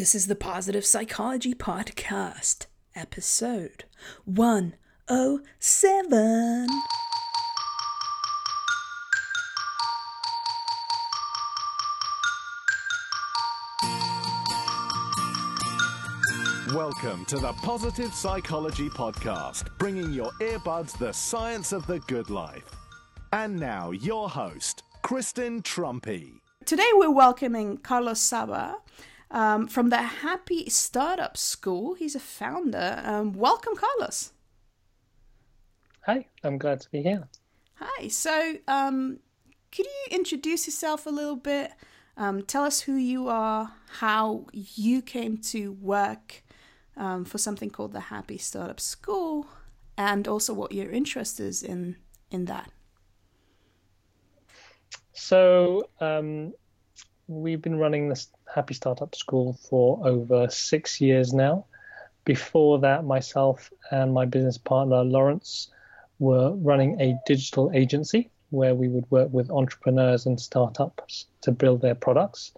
This is the Positive Psychology Podcast, episode 107. Welcome to the Positive Psychology Podcast, bringing your earbuds the science of the good life. And now, your host, Kristen Truempy. Today, we're welcoming Carlos Saba um, from the Happy Startup School. He's a founder. Um, welcome, Carlos. Hi, I'm glad to be here. Hi. So, um, could you introduce yourself a little bit? Um, tell us who you are, how you came to work um, for something called the Happy Startup School, and also what your interest is in in that. So um, we've been running this Happy Startup School for over six years now. Before that, myself and my business partner Lawrence were running a digital agency where we would work with entrepreneurs and startups to build their products.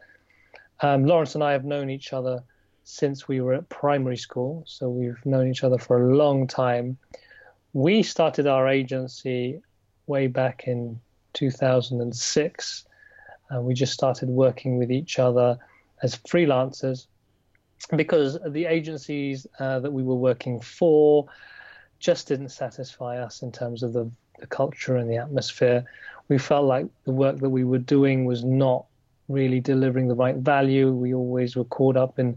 Um, Lawrence and I have known each other since we were at primary school, so we've known each other for a long time. We started our agency way back in 2006. Uh, we just started working with each other as freelancers because the agencies uh, that we were working for just didn't satisfy us in terms of the, the culture and the atmosphere. We felt like the work that we were doing was not really delivering the right value. We always were caught up in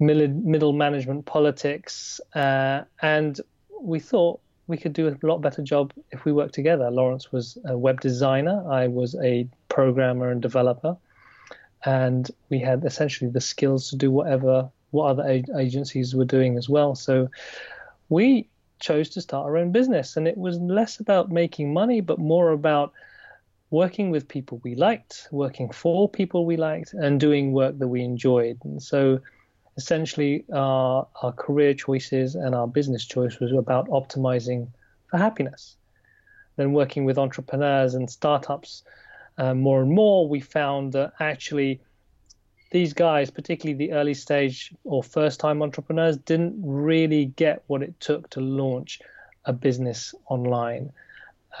middle management politics, uh, and we thought we could do a lot better job if we worked together. Lawrence was a web designer, I was a programmer and developer, and we had essentially the skills to do whatever what other agencies were doing as well. So we chose to start our own business, and it was less about making money, but more about working with people we liked, working for people we liked, and doing work that we enjoyed. And so essentially our, our career choices and our business choice was about optimizing for happiness. Then working with entrepreneurs and startups uh, more and more, we found that actually these guys, particularly the early stage or first time entrepreneurs, didn't really get what it took to launch a business online.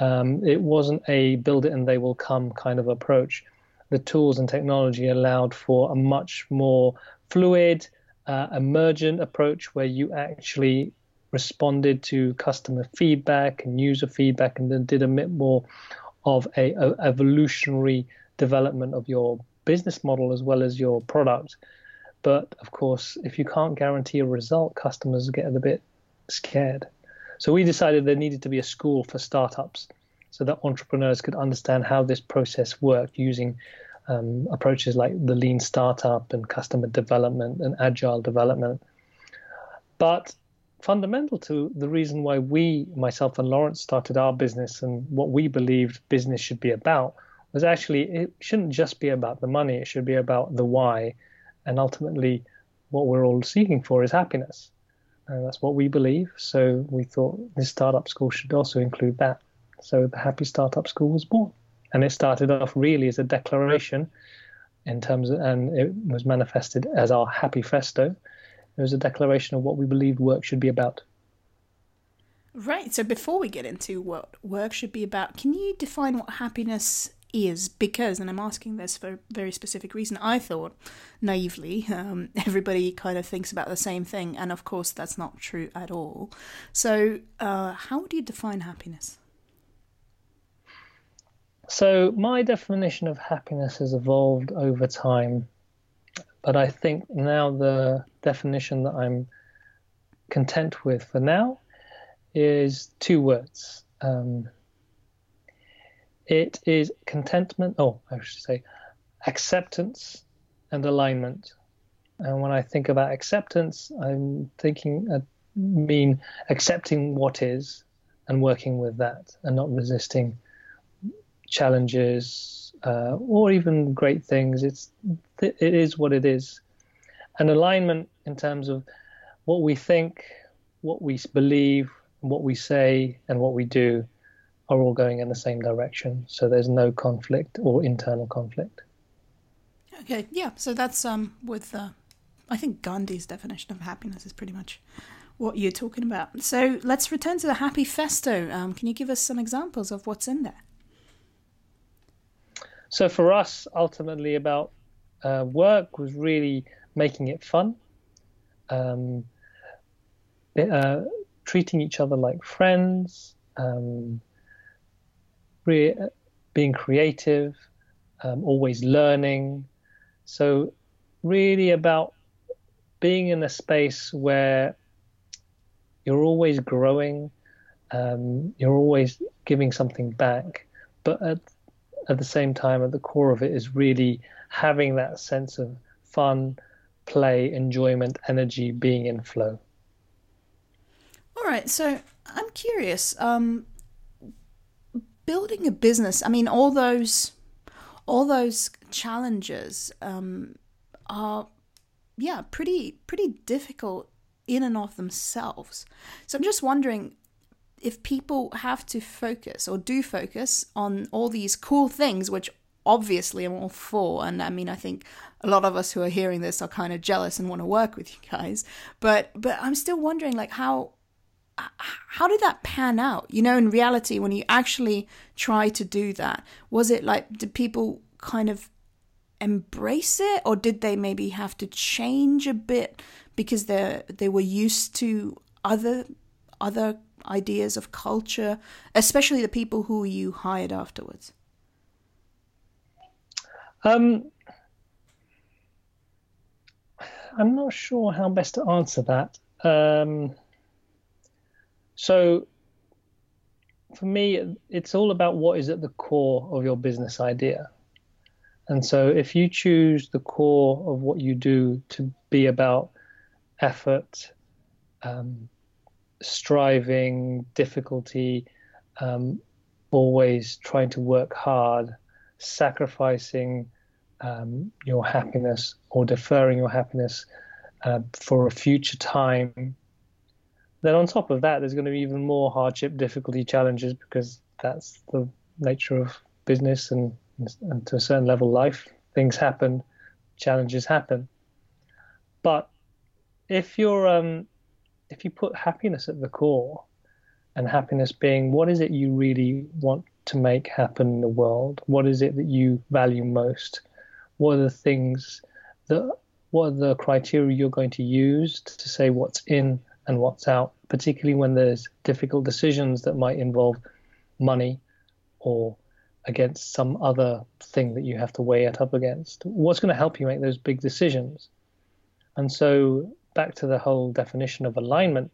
Um, it wasn't a build it and they will come kind of approach. The tools and technology allowed for a much more fluid, uh, emergent approach where you actually responded to customer feedback and user feedback and then did a bit more of a, a, evolutionary development of your business model as well as your product but of course if you can't guarantee a result customers get a bit scared so we decided there needed to be a school for startups so that entrepreneurs could understand how this process worked using um, approaches like the lean startup and customer development and agile development. But fundamental to the reason why we, myself and Lawrence, started our business and what we believed business should be about was actually it shouldn't just be about the money, it should be about the why. And ultimately, what we're all seeking for is happiness. And that's what we believe. So we thought this startup school should also include that. So the Happy Startup School was born and it started off really as a declaration in terms of, and it was manifested as our happy festo it was a declaration of what we believed work should be about. Right so before we get into what work should be about can you define what happiness is? Because and i'm asking this for a very specific reason i thought naively um, everybody kind of thinks about the same thing and of course that's not true at all. So uh, how would you define happiness? So, my definition of happiness has evolved over time, but I think now the definition that I'm content with for now is two words. Um, it is contentment, oh, I should say acceptance and alignment. And when I think about acceptance, I'm thinking, I uh, mean accepting what is and working with that and not resisting challenges uh, or even great things. It's it is what it is. An alignment in terms of what we think, what we believe, what we say, and what we do are all going in the same direction. So there's no conflict or internal conflict. Okay, yeah. So that's um with uh, I think Gandhi's definition of happiness is pretty much what you're talking about. So let's return to the Happy Festo. Um, can you give us some examples of what's in there? So for us, ultimately, about uh, work was really making it fun, um, uh, treating each other like friends, um, re- being creative, um, always learning. So really about being in a space where you're always growing, um, you're always giving something back, but at, at the same time, at the core of it is really having that sense of fun, play, enjoyment, energy, being in flow. All right, so I'm curious. Um, building a business, I mean, all those, all those challenges um, are, yeah, pretty pretty difficult in and of themselves. So I'm just wondering if people have to focus or do focus on all these cool things, which obviously I'm all for, and I mean I think a lot of us who are hearing this are kind of jealous and want to work with you guys. But but I'm still wondering like how how did that pan out? You know, in reality, when you actually try to do that, was it like did people kind of embrace it, or did they maybe have to change a bit because they they were used to other other ideas of culture, especially the people who you hired afterwards? Um, I'm not sure how best to answer that. Um, so, for me, it's all about what is at the core of your business idea. And so, if you choose the core of what you do to be about effort, um, striving, difficulty, um, always trying to work hard, sacrificing um, your happiness or deferring your happiness uh, for a future time, then on top of that, there's going to be even more hardship, difficulty, challenges because that's the nature of business and, and to a certain level, life. Things happen, challenges happen. But if you're um, if you put happiness at the core, and happiness being what is it you really want to make happen in the world? What is it that you value most? What are the things that what are the criteria you're going to use to say what's in and what's out, particularly when there's difficult decisions that might involve money or against some other thing that you have to weigh it up against. What's going to help you make those big decisions? And so back to the whole definition of alignment,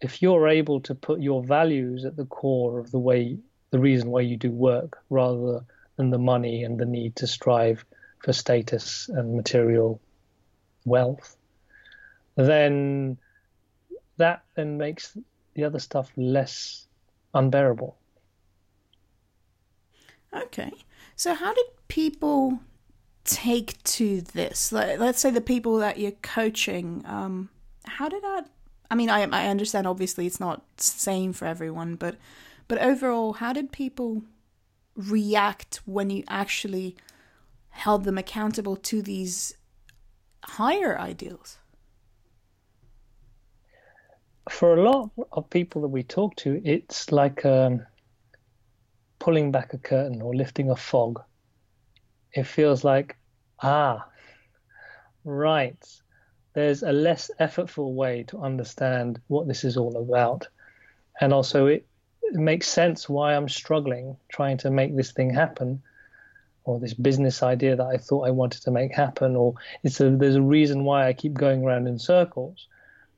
if you're able to put your values at the core of the way, the reason why you do work, rather than the money and the need to strive for status and material wealth, then that then makes the other stuff less unbearable. Okay. So, how did people take to this? Let's say the people that you're coaching, um, how did that? I mean, I I understand obviously it's not same for everyone, but but overall, how did people react when you actually held them accountable to these higher ideals? For a lot of people that we talk to, it's like um, pulling back a curtain or lifting a fog it feels like, ah, right, there's a less effortful way to understand what this is all about. And also, it, it makes sense why I'm struggling trying to make this thing happen or this business idea that I thought I wanted to make happen, or it's a, there's a reason why I keep going around in circles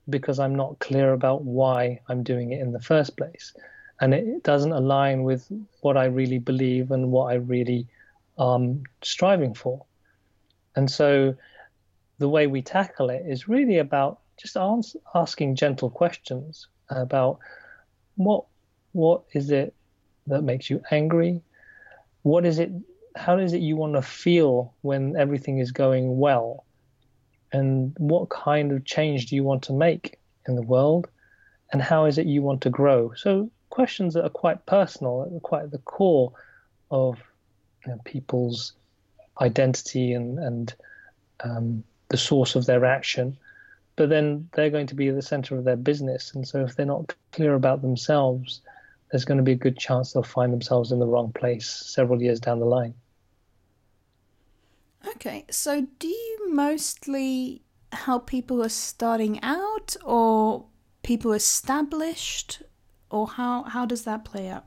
because I'm not clear about why I'm doing it in the first place. And it doesn't align with what I really believe and what I really um, striving for. And so the way we tackle it is really about just ask, asking gentle questions about what what is it that makes you angry? What is it? How is it you want to feel when everything is going well? And what kind of change do you want to make in the world? And how is it you want to grow? So questions that are quite personal, quite at the core of you know, people's identity and and um, the source of their action. But then they're going to be the center of their business. And so if they're not clear about themselves, there's going to be a good chance they'll find themselves in the wrong place several years down the line. Okay, so do you mostly help people who are starting out or people established, or how, how does that play out?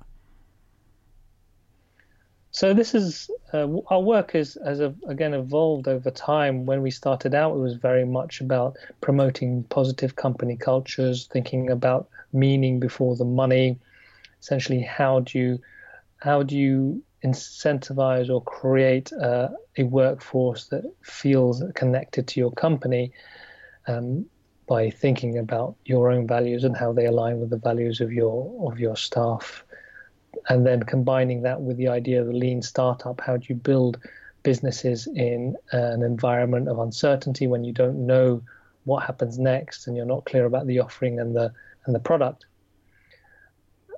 So this is uh, our work has, has again evolved over time. When we started out, it was very much about promoting positive company cultures, thinking about meaning before the money. Essentially, how do you how do you incentivize or create uh, a workforce that feels connected to your company um, by thinking about your own values and how they align with the values of your of your staff and then combining that with the idea of the lean startup how do you build businesses in an environment of uncertainty when you don't know what happens next and you're not clear about the offering and the and the product?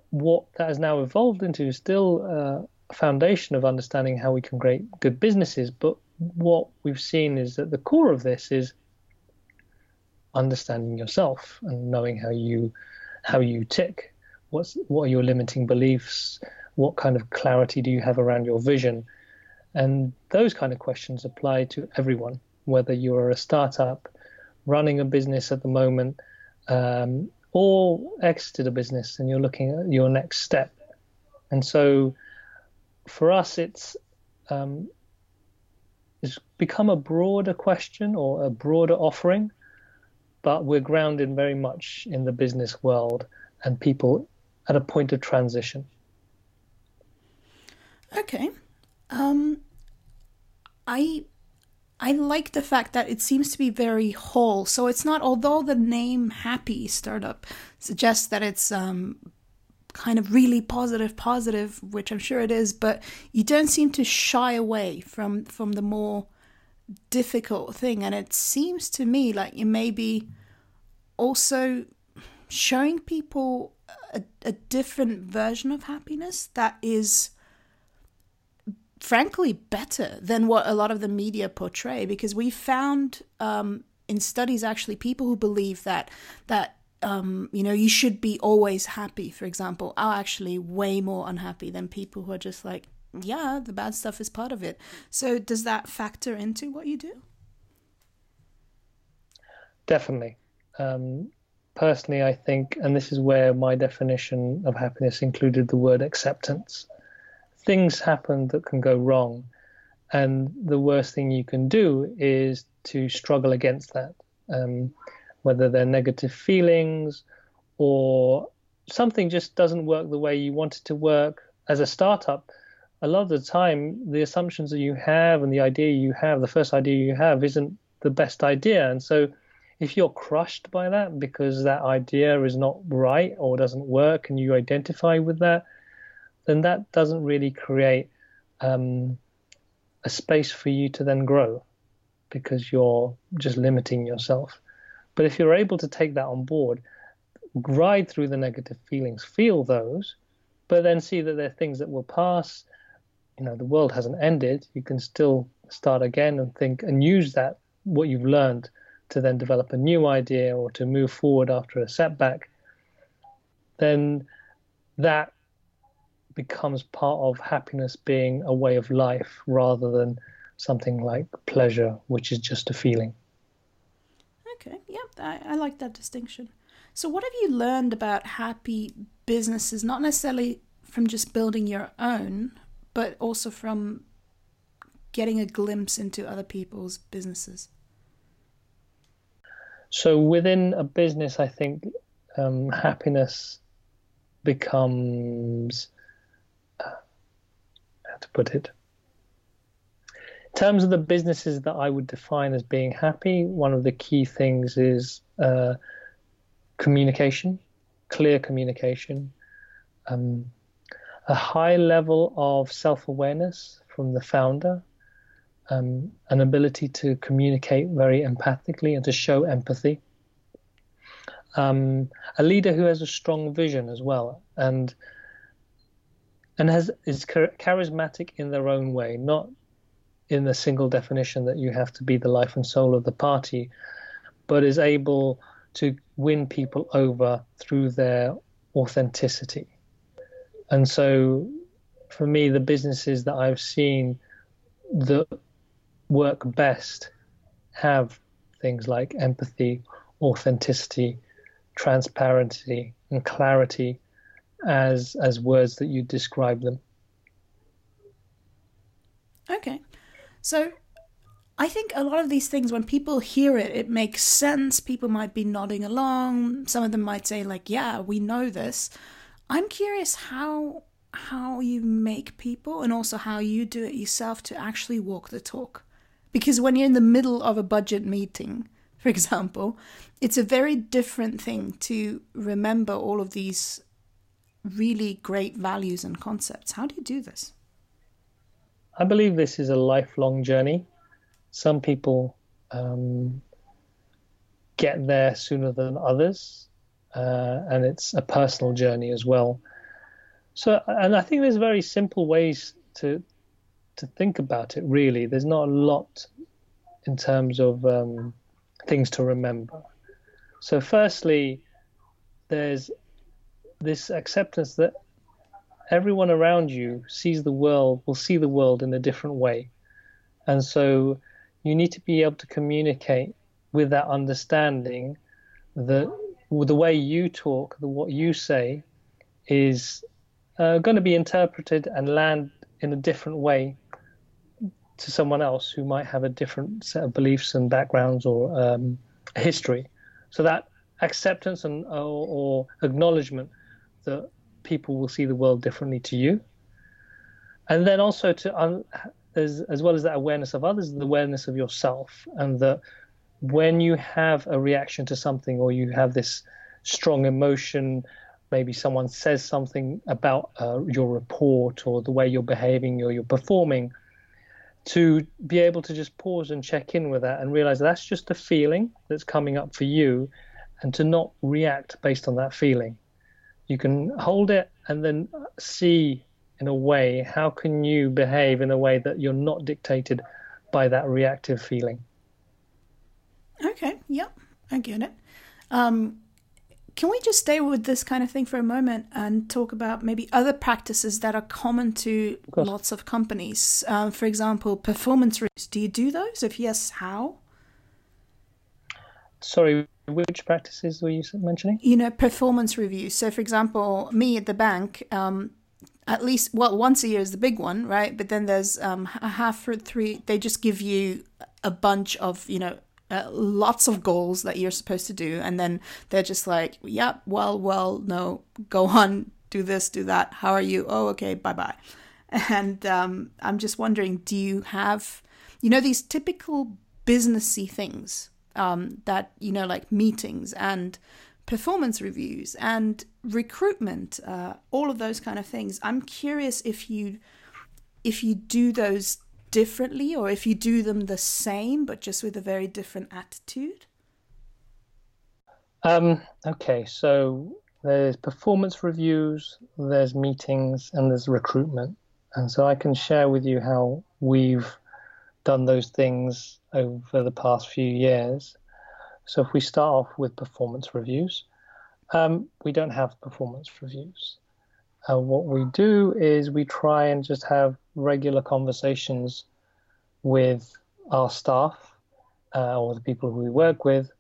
What that has now evolved into is still uh, a foundation of understanding how we can create good businesses but what we've seen is that the core of this is understanding yourself and knowing how you how you tick what's what are your limiting beliefs? What kind of clarity do you have around your vision? And those kind of questions apply to everyone whether you're a startup running a business at the moment um, or exited a business and you're looking at your next step. And so for us it's um, it's become a broader question or a broader offering but we're grounded very much in the business world and people at a point of transition. Okay. Um, I I like the fact that it seems to be very whole. So it's not, although the name Happy Startup suggests that it's um, kind of really positive, positive, which I'm sure it is, but you don't seem to shy away from from the more difficult thing. And it seems to me like you may be also showing people a, a different version of happiness that is frankly better than what a lot of the media portray because we found um, in studies actually people who believe that that um, you know you should be always happy for example are actually way more unhappy than people who are just like yeah the bad stuff is part of it. So does that factor into what you do? Definitely. Um, personally, I think, and this is where my definition of happiness included the word acceptance. Things happen that can go wrong, and the worst thing you can do is to struggle against that, um, whether they're negative feelings or something just doesn't work the way you want it to work. As a startup, a lot of the time, the assumptions that you have and the idea you have, the first idea you have, isn't the best idea, and so if you're crushed by that because that idea is not right or doesn't work and you identify with that, then that doesn't really create um, a space for you to then grow because you're just limiting yourself. But if you're able to take that on board, ride through the negative feelings, feel those, but then see that they're things that will pass. You know, the world hasn't ended. You can still start again and think and use that, what you've learned, to then develop a new idea or to move forward after a setback, then that becomes part of happiness being a way of life rather than something like pleasure, which is just a feeling. Okay, yeah, I, I like that distinction. So, what have you learned about happy businesses, not necessarily from just building your own, but also from getting a glimpse into other people's businesses? So within a business, I think um, happiness becomes uh, how to put it. In terms of the businesses that I would define as being happy, one of the key things is uh, communication, clear communication, um, a high level of self awareness from the founder um, an ability to communicate very empathically and to show empathy. Um, a leader who has a strong vision as well, and and has is charismatic in their own way, not in the single definition that you have to be the life and soul of the party, but is able to win people over through their authenticity. And so, for me, the businesses that I've seen that work best have things like empathy, authenticity, transparency, and clarity as as words that you describe them. Okay. So I think a lot of these things, when people hear it, it makes sense. People might be nodding along. Some of them might say, like, yeah, we know this. I'm curious how how you make people and also how you do it yourself to actually walk the talk. Because when you're in the middle of a budget meeting, for example, it's a very different thing to remember all of these really great values and concepts. How do you do this? I believe this is a lifelong journey. Some people um, get there sooner than others, uh, and it's a personal journey as well. So, and I think there's very simple ways to to think about it. Really, there's not a lot in terms of um, things to remember. So, firstly, there's this acceptance that everyone around you sees the world, will see the world in a different way. And so you need to be able to communicate with that understanding that the way you talk, the what you say, is uh, going to be interpreted and land in a different way to someone else who might have a different set of beliefs and backgrounds or um, history. So that acceptance and or, or acknowledgement that people will see the world differently to you. And then also to um, as, as well as that awareness of others, the awareness of yourself, and that when you have a reaction to something or you have this strong emotion, maybe someone says something about uh, your report or the way you're behaving or you're performing, to be able to just pause and check in with that and realize that's just a feeling that's coming up for you, and to not react based on that feeling. You can hold it and then see in a way how can you behave in a way that you're not dictated by that reactive feeling? Okay yep i get it. Um, can we just stay with this kind of thing for a moment and talk about maybe other practices that are common to of lots of companies um, for example performance reviews do you do those if yes how sorry which practices were you mentioning? You know, performance reviews. So, for example, me at the bank, um, at least well, once a year is the big one, right? But then there's um, a half or three. They just give you a bunch of you know uh, lots of goals that you're supposed to do, and then they're just like, "Yep, well, well, no, go on, do this, do that. How are you? Oh, okay, bye bye." And um, I'm just wondering, do you have, you know, these typical businessy things um, that you know like meetings and performance reviews and recruitment uh, all of those kind of things i'm curious if you if you do those differently or if you do them the same but just with a very different attitude um, okay so there's performance reviews there's meetings and there's recruitment and so i can share with you how we've done those things over the past few years. So if we start off with performance reviews, um, we don't have performance reviews. Uh, what we do is we try and just have regular conversations with our staff uh, or the people who we work with.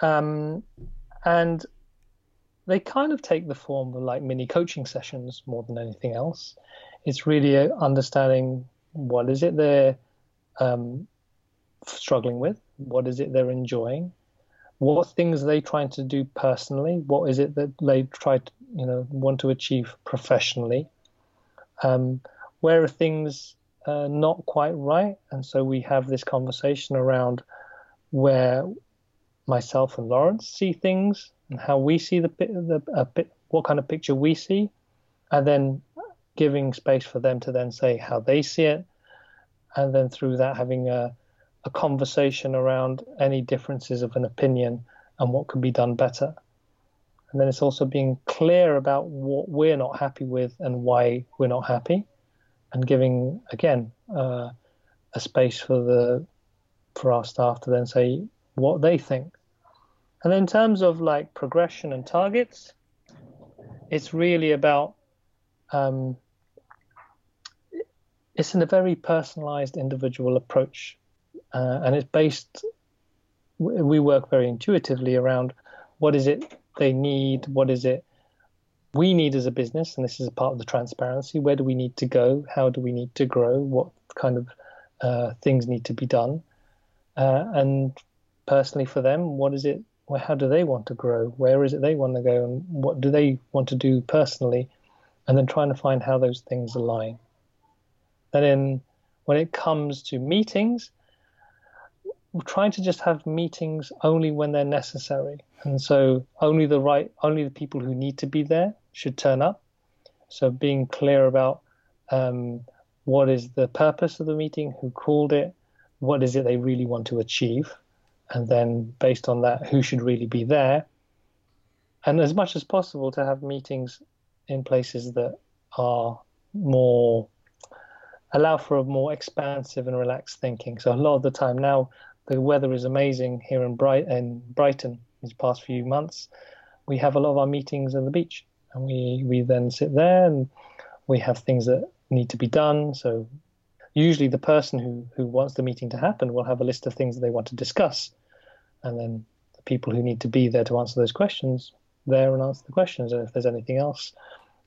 Um, and they kind of take the form of like mini coaching sessions more than anything else. It's really understanding what is it they're um, struggling with? What is it they're enjoying? What things are they trying to do personally? What is it that they try to, you know, want to achieve professionally? Um, where are things uh, not quite right? And so we have this conversation around where myself and Lawrence see things and how we see the, the a bit, what kind of picture we see, and then giving space for them to then say how they see it, and then through that having a, a conversation around any differences of an opinion and what could be done better. And then it's also being clear about what we're not happy with and why we're not happy, and giving again uh, a space for the for our staff to then say what they think. And in terms of like progression and targets, it's really about um, it's in a very personalized individual approach uh, and it's based we work very intuitively around what is it they need what is it? We need as a business and this is a part of the transparency where do we need to go? How do we need to grow? What kind of uh, things need to be done? Uh, and personally for them what is it well, how do they want to grow? Where is it they want to go and what do they want to do personally? And then trying to find how those things align. And then when it comes to meetings, trying to just have meetings only when they're necessary. And so only the right, only the people who need to be there should turn up. So being clear about um, what is the purpose of the meeting, who called it, what is it they really want to achieve, and then based on that, who should really be there. And as much as possible to have meetings in places that are more allow for a more expansive and relaxed thinking. So a lot of the time now, the weather is amazing here in, Bright- in Brighton these past few months. We have a lot of our meetings at the beach, and we we then sit there and we have things that need to be done. So usually the person who who wants the meeting to happen will have a list of things that they want to discuss, and then the people who need to be there to answer those questions there and answer the questions. And if there's anything else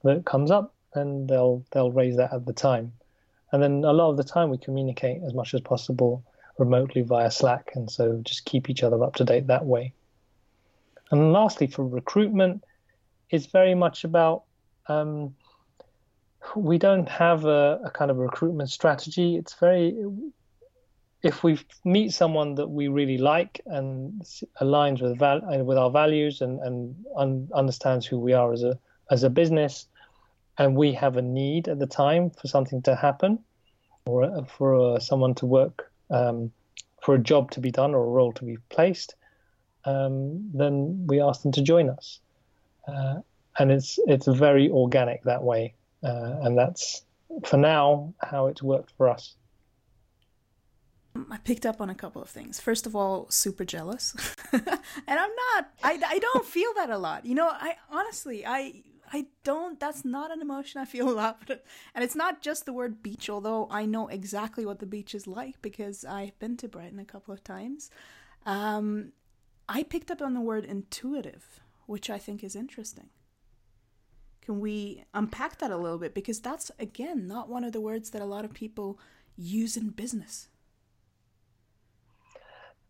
that comes up, then they'll they'll raise that at the time. And then a lot of the time we communicate as much as possible remotely via Slack. And so just keep each other up to date that way. And lastly, for recruitment, it's very much about um, we don't have a, a, kind of recruitment strategy. It's very, if we meet someone that we really like and aligns with val- with our values and, and un- understands who we are as a as a business, and we have a need at the time for something to happen or for uh, someone to work um, for a job to be done or a role to be placed, um, then we ask them to join us. Uh, and it's it's very organic that way, uh, and that's for now how it's worked for us. I picked up on a couple of things. First of all, super jealous, and I'm not. I, I don't feel that a lot. You know, I honestly I I don't, that's not an emotion I feel a lot. And it's not just the word beach, although I know exactly what the beach is like because I've been to Brighton a couple of times. Um, I picked up on the word intuitive, which I think is interesting. Can we unpack that a little bit? Because that's, again, not one of the words that a lot of people use in business.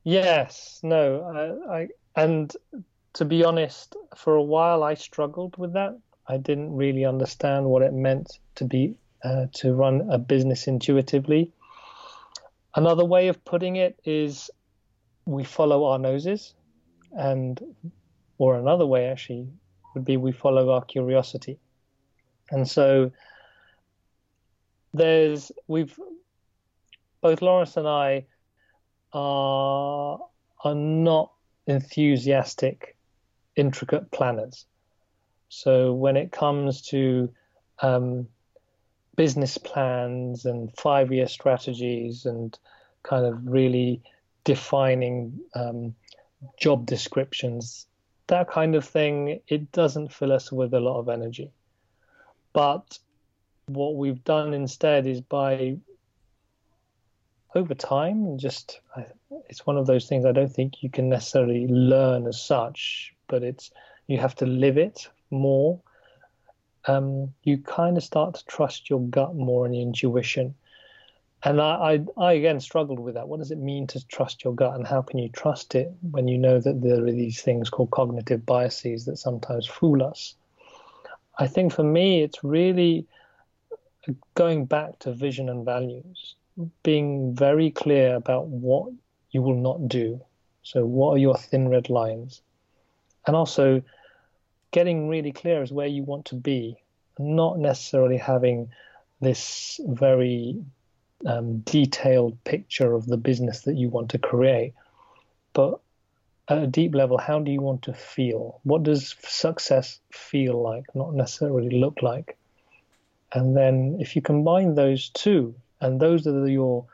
Yes, no, I, I and to be honest, for a while I struggled with that I didn't really understand what it meant to be uh, to run a business intuitively. Another way of putting it is we follow our noses, and or another way actually would be we follow our curiosity. And so there's we've both Lawrence and I are are not enthusiastic, intricate planners. So when it comes to um, business plans and five-year strategies and kind of really defining um, job descriptions, that kind of thing, it doesn't fill us with a lot of energy. But what we've done instead is by over time, just it's one of those things I don't think you can necessarily learn as such, but it's you have to live it more, um, you kind of start to trust your gut more and your intuition. And I, I, I, again struggled with that. What does it mean to trust your gut, and how can you trust it when you know that there are these things called cognitive biases that sometimes fool us? I think for me, it's really going back to vision and values, being very clear about what you will not do. So, what are your thin red lines? And also, getting really clear as where you want to be, not necessarily having this very um, detailed picture of the business that you want to create, but at a deep level, how do you want to feel? What does success feel like, not necessarily look like? And then if you combine those two, and those are your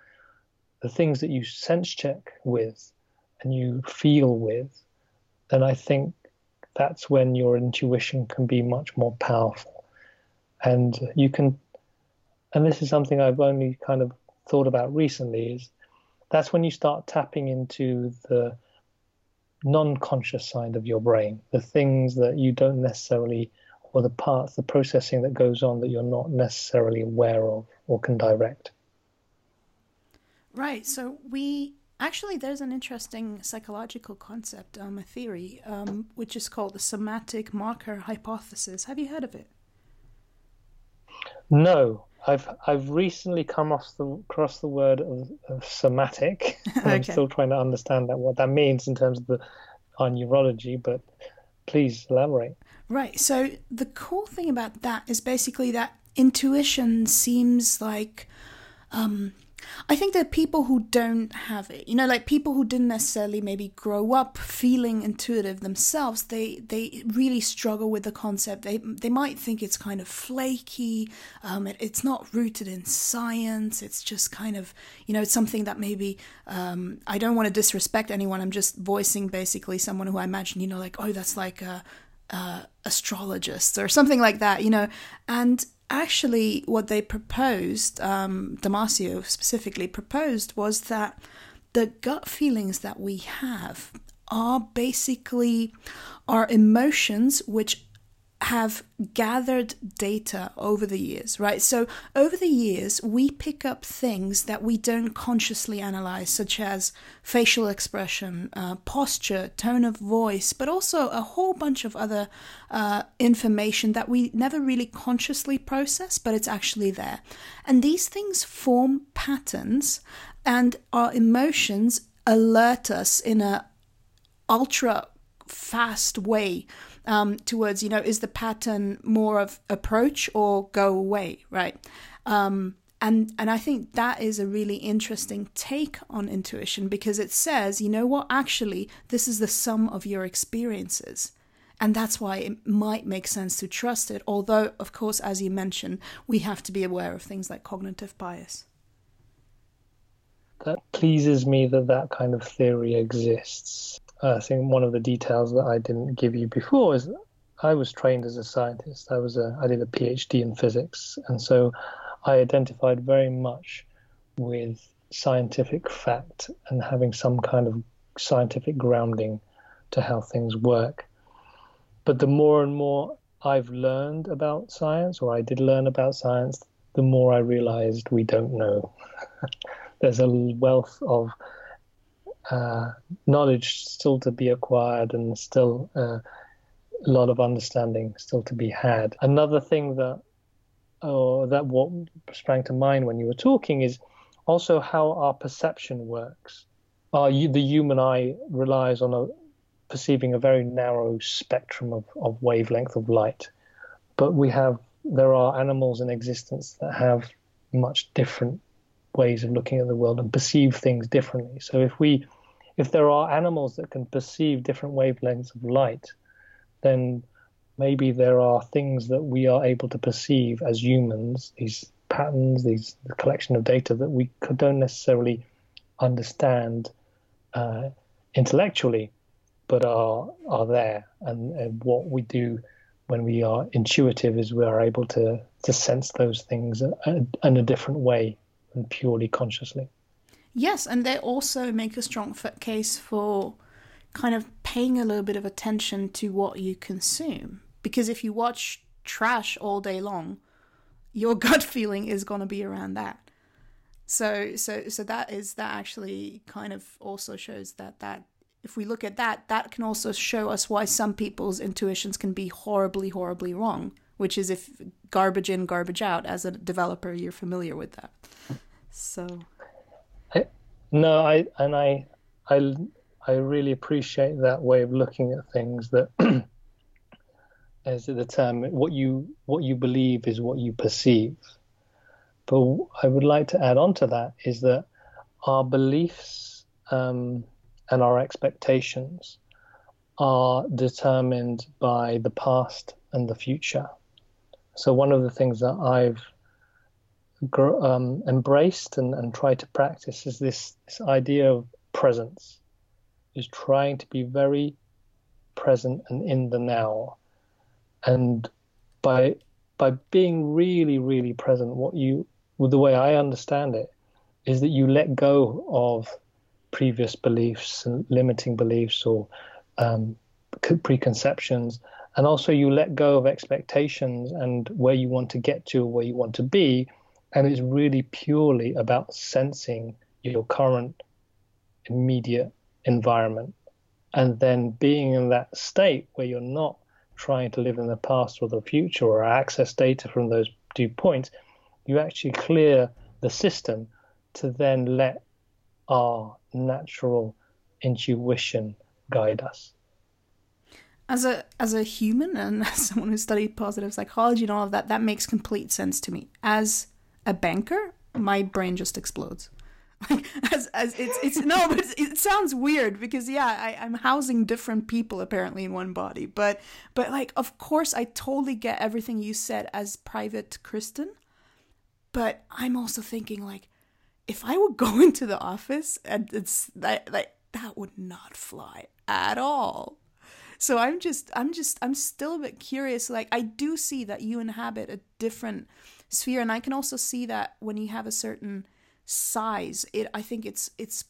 the things that you sense check with and you feel with, then I think that's when your intuition can be much more powerful. And you can, and this is something I've only kind of thought about recently, is that's when you start tapping into the non conscious side of your brain, the things that you don't necessarily, or the parts, the processing that goes on that you're not necessarily aware of or can direct. Right. So we actually there's an interesting psychological concept, um, a theory, um, which is called the somatic marker hypothesis. Have you heard of it? No, I've I've recently come across the across the word of, of somatic. okay. I'm still trying to understand that what that means in terms of the our neurology, but please elaborate. Right. So the cool thing about that is basically that intuition seems like um, I think that people who don't have it, you know, like people who didn't necessarily maybe grow up feeling intuitive themselves, they they really struggle with the concept. They they might think it's kind of flaky. Um, it, it's not rooted in science. It's just kind of you know, it's something that maybe um, I don't want to disrespect anyone. I'm just voicing basically someone who I imagine, you know, like oh, that's like a, a astrologist or something like that, you know, and actually, what they proposed, um, Damasio specifically proposed, was that the gut feelings that we have are basically our emotions which have gathered data over the years, right? So, over the years, we pick up things that we don't consciously analyze, such as facial expression, uh, posture, tone of voice, but also a whole bunch of other uh, information that we never really consciously process, but it's actually there. And these things form patterns, and our emotions alert us in a ultra fast way um, towards, you know, is the pattern more of approach or go away, right? Um, and and I think that is a really interesting take on intuition because it says, you know what, actually, this is the sum of your experiences. And that's why it might make sense to trust it. Although, of course, as you mentioned, we have to be aware of things like cognitive bias. That pleases me that that kind of theory exists. Uh, I think one of the details that I didn't give you before is I was trained as a scientist. I was a I did a PhD in physics, and so I identified very much with scientific fact and having some kind of scientific grounding to how things work. But the more and more I've learned about science, or I did learn about science, the more I realized we don't know. There's a wealth of uh, knowledge still to be acquired and still uh, a lot of understanding still to be had. Another thing that or that what sprang to mind when you were talking is also how our perception works. Our, the human eye relies on a, perceiving a very narrow spectrum of, of wavelength of light, but we have there are animals in existence that have much different ways of looking at the world and perceive things differently. So if we if there are animals that can perceive different wavelengths of light, then maybe there are things that we are able to perceive as humans, these patterns, these the collection of data that we don't necessarily understand uh, intellectually, but are are there. And, and, what we do when we are intuitive is we are able to to sense those things in a different way than purely consciously. Yes, and they also make a strong case for kind of paying a little bit of attention to what you consume. Because if you watch trash all day long, your gut feeling is going to be around that. So, so, so that is that actually kind of also shows that that if we look at that, that can also show us why some people's intuitions can be horribly, horribly wrong. Which is if garbage in, garbage out. As a developer, you're familiar with that. So no, I and I, I, I really appreciate that way of looking at things. That as the term, what you what you believe is what you perceive. But I would like to add on to that is that our beliefs um, and our expectations are determined by the past and the future. So one of the things that I've um, embraced and, and tried to practice is this, this idea of presence, is trying to be very present and in the now. And by by being really, really present, what you the way I understand it is that you let go of previous beliefs and limiting beliefs or um, preconceptions and also you let go of expectations and where you want to get to where you want to be. And it's really purely about sensing your current immediate environment. And then being in that state where you're not trying to live in the past or the future or access data from those two points you actually clear the system to then let our natural intuition guide us as a as a human and as someone who studied positive psychology and all of that that makes complete sense to me. As a banker my brain just explodes. Like as as it's it's no but it's, it sounds weird because yeah I, i'm housing different people apparently in one body. But but like of course i totally get everything you said as private kristen. But i'm also thinking like if i would go into the office and it's like that would not fly at all so i'm just i'm just i'm still a bit curious like i do see that you inhabit a different sphere and i can also see that when you have a certain size it i think it's it's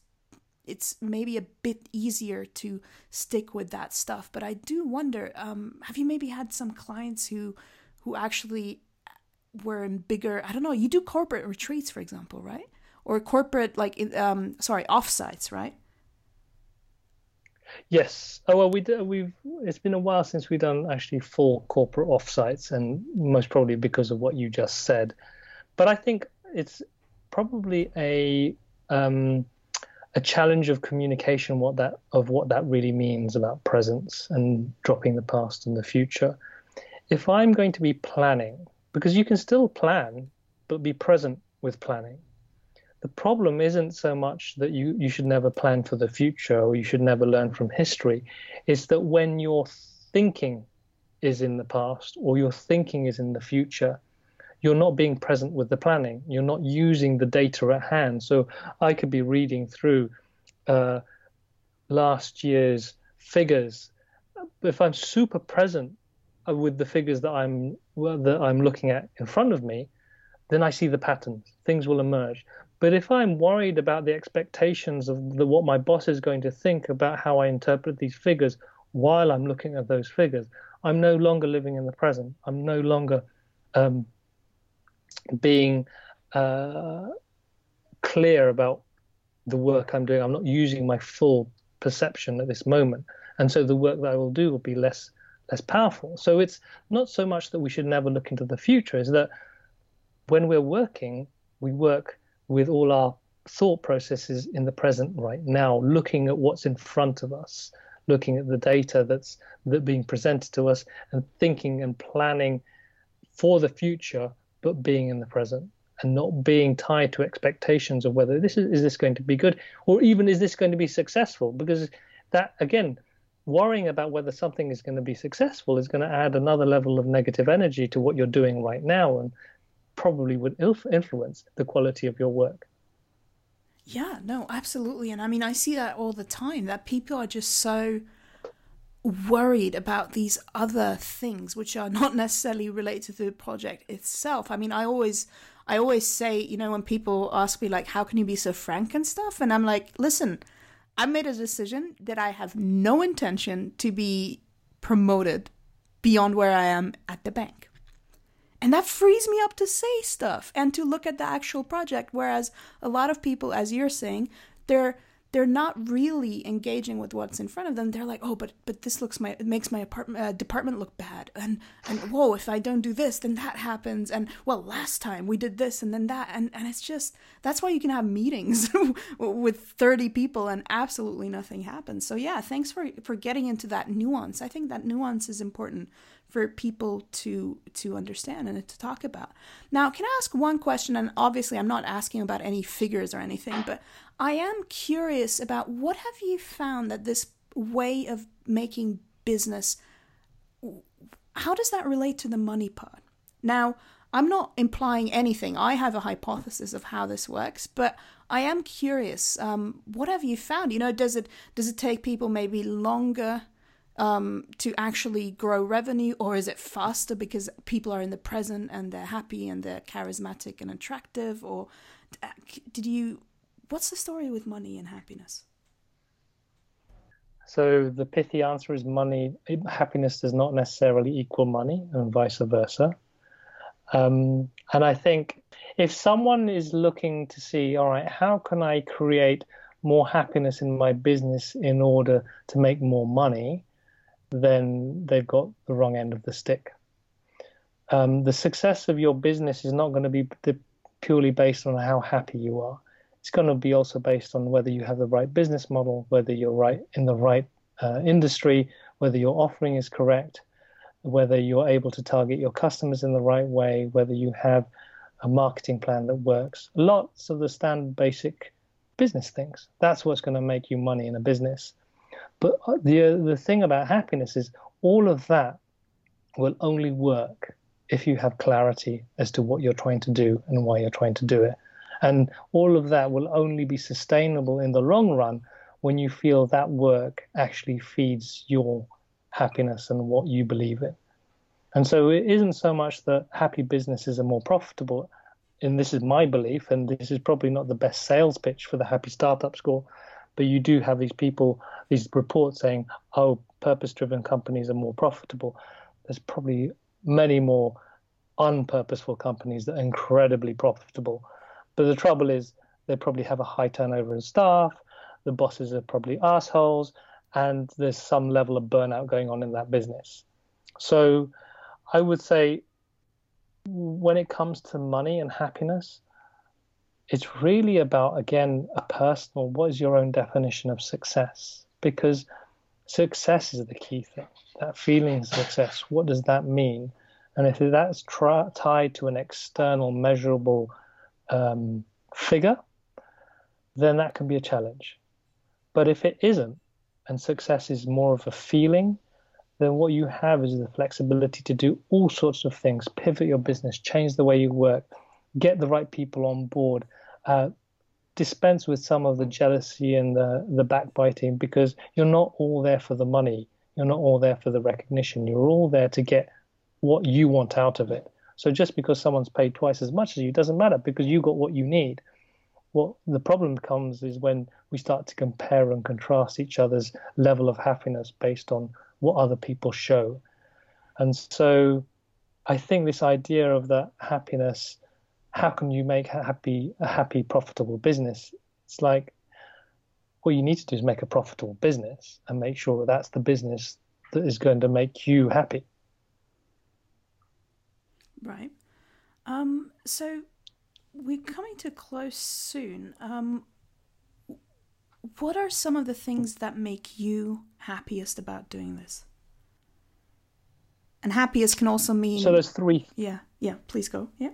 it's maybe a bit easier to stick with that stuff. But i do wonder um, have you maybe had some clients who who actually were in bigger i don't know you do corporate retreats for example right? Or corporate like um sorry offsites right Yes. Oh well, we we've. It's been a while since we've done actually full corporate offsites, and most probably because of what you just said. But I think it's probably a um, a challenge of communication. What that of what that really means about presence and dropping the past and the future. If I'm going to be planning, because you can still plan, but be present with planning the problem isn't so much that you, you should never plan for the future or you should never learn from history. It's that when your thinking is in the past or your thinking is in the future, you're not being present with the planning. You're not using the data at hand. So I could be reading through uh, last year's figures. If I'm super present uh, with the figures that I'm that I'm looking at in front of me, then I see the patterns. Things will emerge. But if I'm worried about the expectations of the, what my boss is going to think about how I interpret these figures while I'm looking at those figures, I'm no longer living in the present. I'm no longer um, being uh, clear about the work I'm doing. I'm not using my full perception at this moment, and so the work that I will do will be less less powerful. So it's not so much that we should never look into the future; is that when we're working, we work with all our thought processes in the present right now, looking at what's in front of us, looking at the data that's that being presented to us, and thinking and planning for the future, but being in the present and not being tied to expectations of whether this is, is this going to be good or even is this going to be successful? Because that again worrying about whether something is going to be successful is going to add another level of negative energy to what you're doing right now. And probably would influence the quality of your work. Yeah, no, absolutely. And I mean, I see that all the time that people are just so worried about these other things which are not necessarily related to the project itself. I mean, I always I always say, you know, when people ask me like how can you be so frank and stuff and I'm like, listen, I made a decision that I have no intention to be promoted beyond where I am at the bank. And that frees me up to say stuff and to look at the actual project. Whereas a lot of people, as you're saying, they're they're not really engaging with what's in front of them. They're like, oh, but but this looks my it makes my apartment uh, department look bad, and and whoa, if I don't do this, then that happens, and well, last time we did this, and then that, and and it's just that's why you can have meetings with thirty people and absolutely nothing happens. So yeah, thanks for for getting into that nuance. I think that nuance is important for people to to understand and to talk about. Now, can I ask one question? And obviously, I'm not asking about any figures or anything, but I am curious about what have you found that this way of making business how does that relate to the money part? Now, I'm not implying anything. I have a hypothesis of how this works, but I am curious. Um, what have you found? You know, does it does it take people maybe longer um, to actually grow revenue, or is it faster because people are in the present and they're happy and they're charismatic and attractive? Or did you? What's the story with money and happiness? So the pithy answer is money. Happiness does not necessarily equal money, and vice versa. Um, and I think if someone is looking to see, all right, how can I create more happiness in my business in order to make more money, then they've got the wrong end of the stick. Um, the success of your business is not going to be purely based on how happy you are it's going to be also based on whether you have the right business model, whether you're right in the right uh, industry, whether your offering is correct, whether you're able to target your customers in the right way, whether you have a marketing plan that works. Lots of the standard basic business things. That's what's going to make you money in a business. But uh, the the thing about happiness is all of that will only work if you have clarity as to what you're trying to do and why you're trying to do it. And all of that will only be sustainable in the long run when you feel that work actually feeds your happiness and what you believe in. And so it isn't so much that happy businesses are more profitable, and this is my belief, and this is probably not the best sales pitch for the happy startup school, but you do have these people, these reports saying, oh, purpose driven companies are more profitable. There's probably many more unpurposeful companies that are incredibly profitable but the trouble is, they probably have a high turnover in staff. The bosses are probably assholes, and there's some level of burnout going on in that business. So, I would say, when it comes to money and happiness, it's really about again a personal. What is your own definition of success? Because success is the key thing. That feeling of success. What does that mean? And if that's tra- tied to an external, measurable um, figure, then that can be a challenge. But if it isn't, and success is more of a feeling, then what you have is the flexibility to do all sorts of things, pivot your business, change the way you work, get the right people on board, uh, dispense with some of the jealousy and the, the backbiting because you're not all there for the money. You're not all there for the recognition. You're all there to get what you want out of it. So just because someone's paid twice as much as you doesn't matter because you got what you need. What the problem comes is when we start to compare and contrast each other's level of happiness based on what other people show. And so I think this idea of that happiness, how can you make a happy a happy, profitable business? It's like what you need to do is make a profitable business and make sure that that's the business that is going to make you happy. Right. Um, so we're coming to close soon. Um, what are some of the things that make you happiest about doing this? And happiest can also mean. So there's three. Yeah, yeah. Please go. Yeah.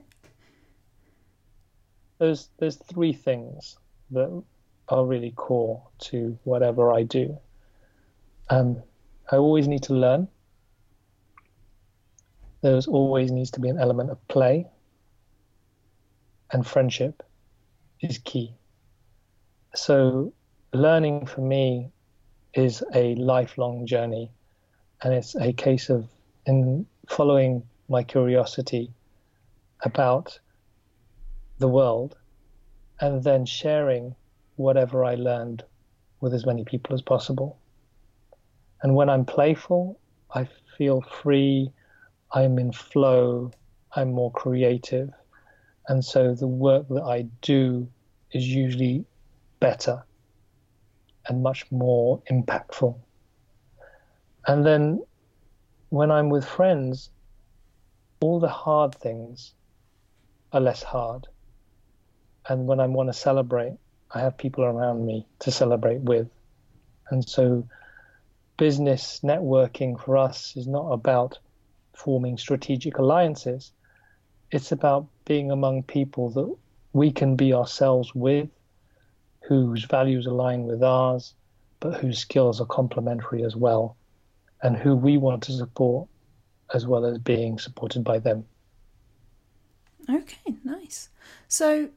There's there's three things that are really core to whatever I do. Um, I always need to learn there always needs to be an element of play, and friendship is key. So, learning for me is a lifelong journey, and it's a case of in following my curiosity about the world and then sharing whatever I learned with as many people as possible. And when I'm playful, I feel free I'm in flow, I'm more creative. And so the work that I do is usually better and much more impactful. And then when I'm with friends, all the hard things are less hard. And when I want to celebrate, I have people around me to celebrate with. And so business networking for us is not about forming strategic alliances. It's about being among people that we can be ourselves with, whose values align with ours, but whose skills are complementary as well, and who we want to support as well as being supported by them. Okay, nice. So,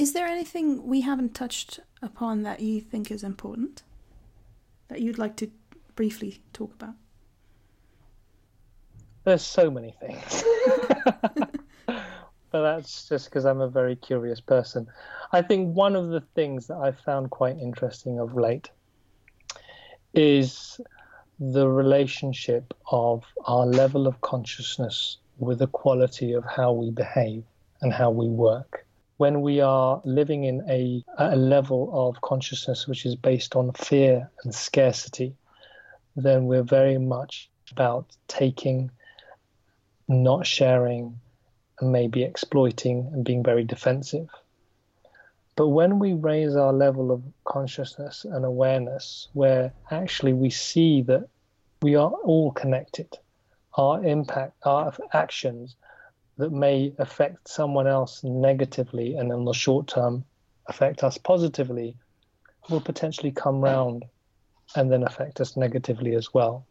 is there anything we haven't touched upon that you think is important that you'd like to briefly talk about? There's so many things. but that's just because I'm a very curious person. I think one of the things that I've found quite interesting of late is the relationship of our level of consciousness with the quality of how we behave and how we work. When we are living in a, a level of consciousness which is based on fear and scarcity, then we're very much about taking, not sharing, and maybe exploiting and being very defensive. But when we raise our level of consciousness and awareness, where actually we see that we are all connected, our impact, our actions that may affect someone else negatively and in the short term affect us positively will potentially come round and then affect us negatively as well.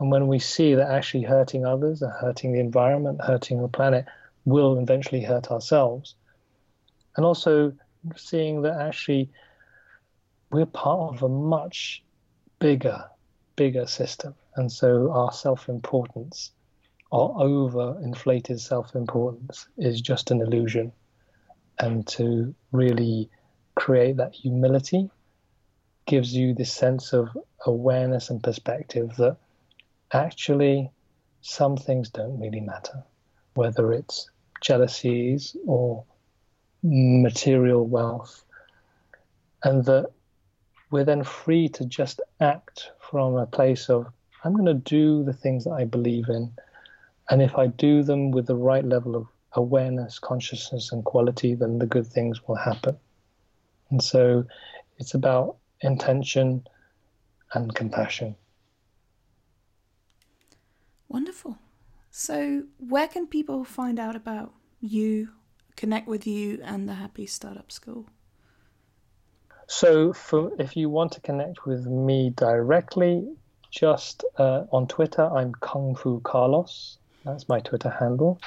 And when we see that actually hurting others and hurting the environment, hurting the planet will eventually hurt ourselves, and also seeing that actually we're part of a much bigger, bigger system. And so our self importance, our over inflated self importance, is just an illusion. And to really create that humility gives you this sense of awareness and perspective that actually some things don't really matter, whether it's jealousies or material wealth, and that we're then free to just act from a place of, I'm going to do the things that I believe in. And if I do them with the right level of awareness, consciousness, and quality, then the good things will happen. And so it's about intention and compassion. Wonderful. So, where can people find out about you connect with you and the Happy Startup School? So, for, if you want to connect with me directly, just uh, on Twitter, I'm Kung Fu Carlos. That's my Twitter handle.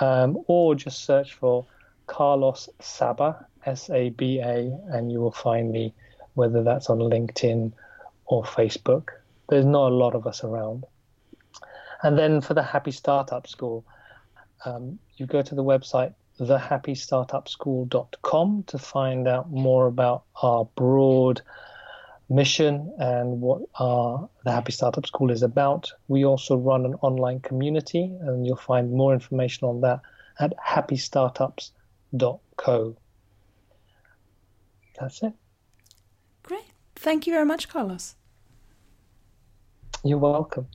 Um, or just search for Carlos Saba, S A B A, and you will find me, whether that's on LinkedIn or Facebook. There's not a lot of us around. And then for the Happy Startup School, um, you go to the website thehappystartupschool.com to find out more about our broad mission and what our the Happy Startup School is about. We also run an online community, and you'll find more information on that at happystartups.co. That's it. Great. Thank you very much, Carlos. You're welcome.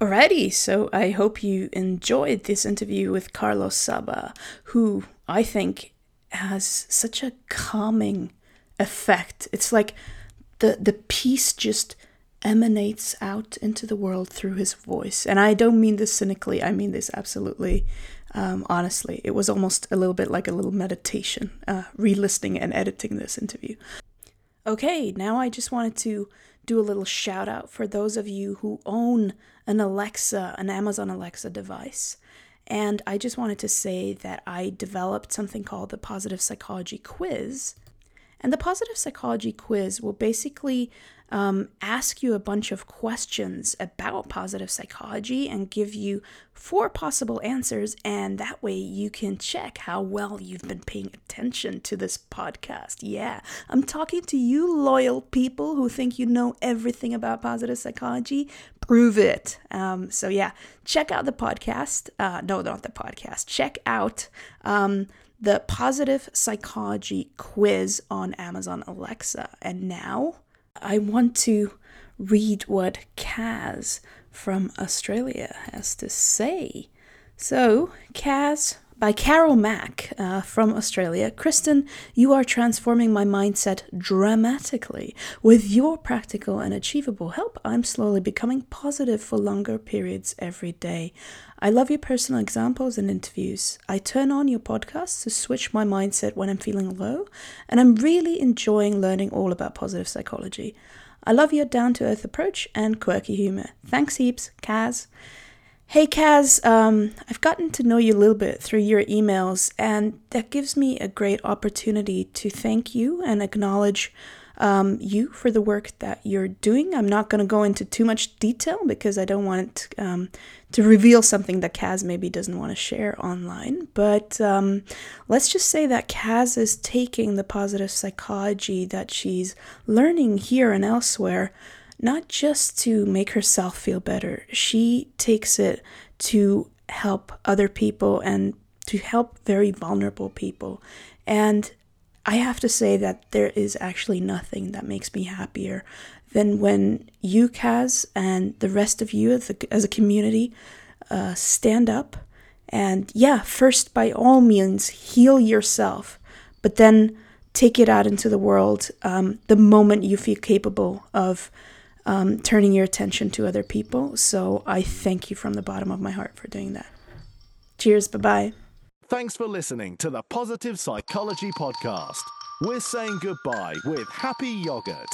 Alrighty, so I hope you enjoyed this interview with Carlos Saba, who I think has such a calming effect. It's like the the peace just emanates out into the world through his voice. And I don't mean this cynically, I mean this absolutely um, honestly. It was almost a little bit like a little meditation, uh, re listening and editing this interview. Okay, now I just wanted to do a little shout out for those of you who own an Alexa, an Amazon Alexa device. And I just wanted to say that I developed something called the Positive Psychology Quiz. And the Positive Psychology Quiz will basically um, ask you a bunch of questions about positive psychology and give you four possible answers. And that way you can check how well you've been paying attention to this podcast. Yeah, I'm talking to you, loyal people who think you know everything about positive psychology. Prove it. Um, so, yeah, check out the podcast. Uh, no, not the podcast. Check out. Um, the positive psychology quiz on Amazon Alexa. And now I want to read what Kaz from Australia has to say. So, Kaz, by Carol Mack uh, from Australia, Kristen, you are transforming my mindset dramatically. With your practical and achievable help, I'm slowly becoming positive for longer periods every day. I love your personal examples and interviews. I turn on your podcast to switch my mindset when I'm feeling low, and I'm really enjoying learning all about positive psychology. I love your down to earth approach and quirky humor. Thanks heaps, Kaz. Hey Kaz, um, I've gotten to know you a little bit through your emails, and that gives me a great opportunity to thank you and acknowledge um, you for the work that you're doing. I'm not going to go into too much detail because I don't want um, to reveal something that Kaz maybe doesn't want to share online. But um, let's just say that Kaz is taking the positive psychology that she's learning here and elsewhere, not just to make herself feel better, she takes it to help other people and to help very vulnerable people. And I have to say that there is actually nothing that makes me happier than when you, Kaz, and the rest of you as a, as a community uh, stand up and, yeah, first, by all means, heal yourself, but then take it out into the world um, the moment you feel capable of um, turning your attention to other people. So I thank you from the bottom of my heart for doing that. Cheers. Bye bye. Thanks for listening to the Positive Psychology Podcast. We're saying goodbye with happy yogurt.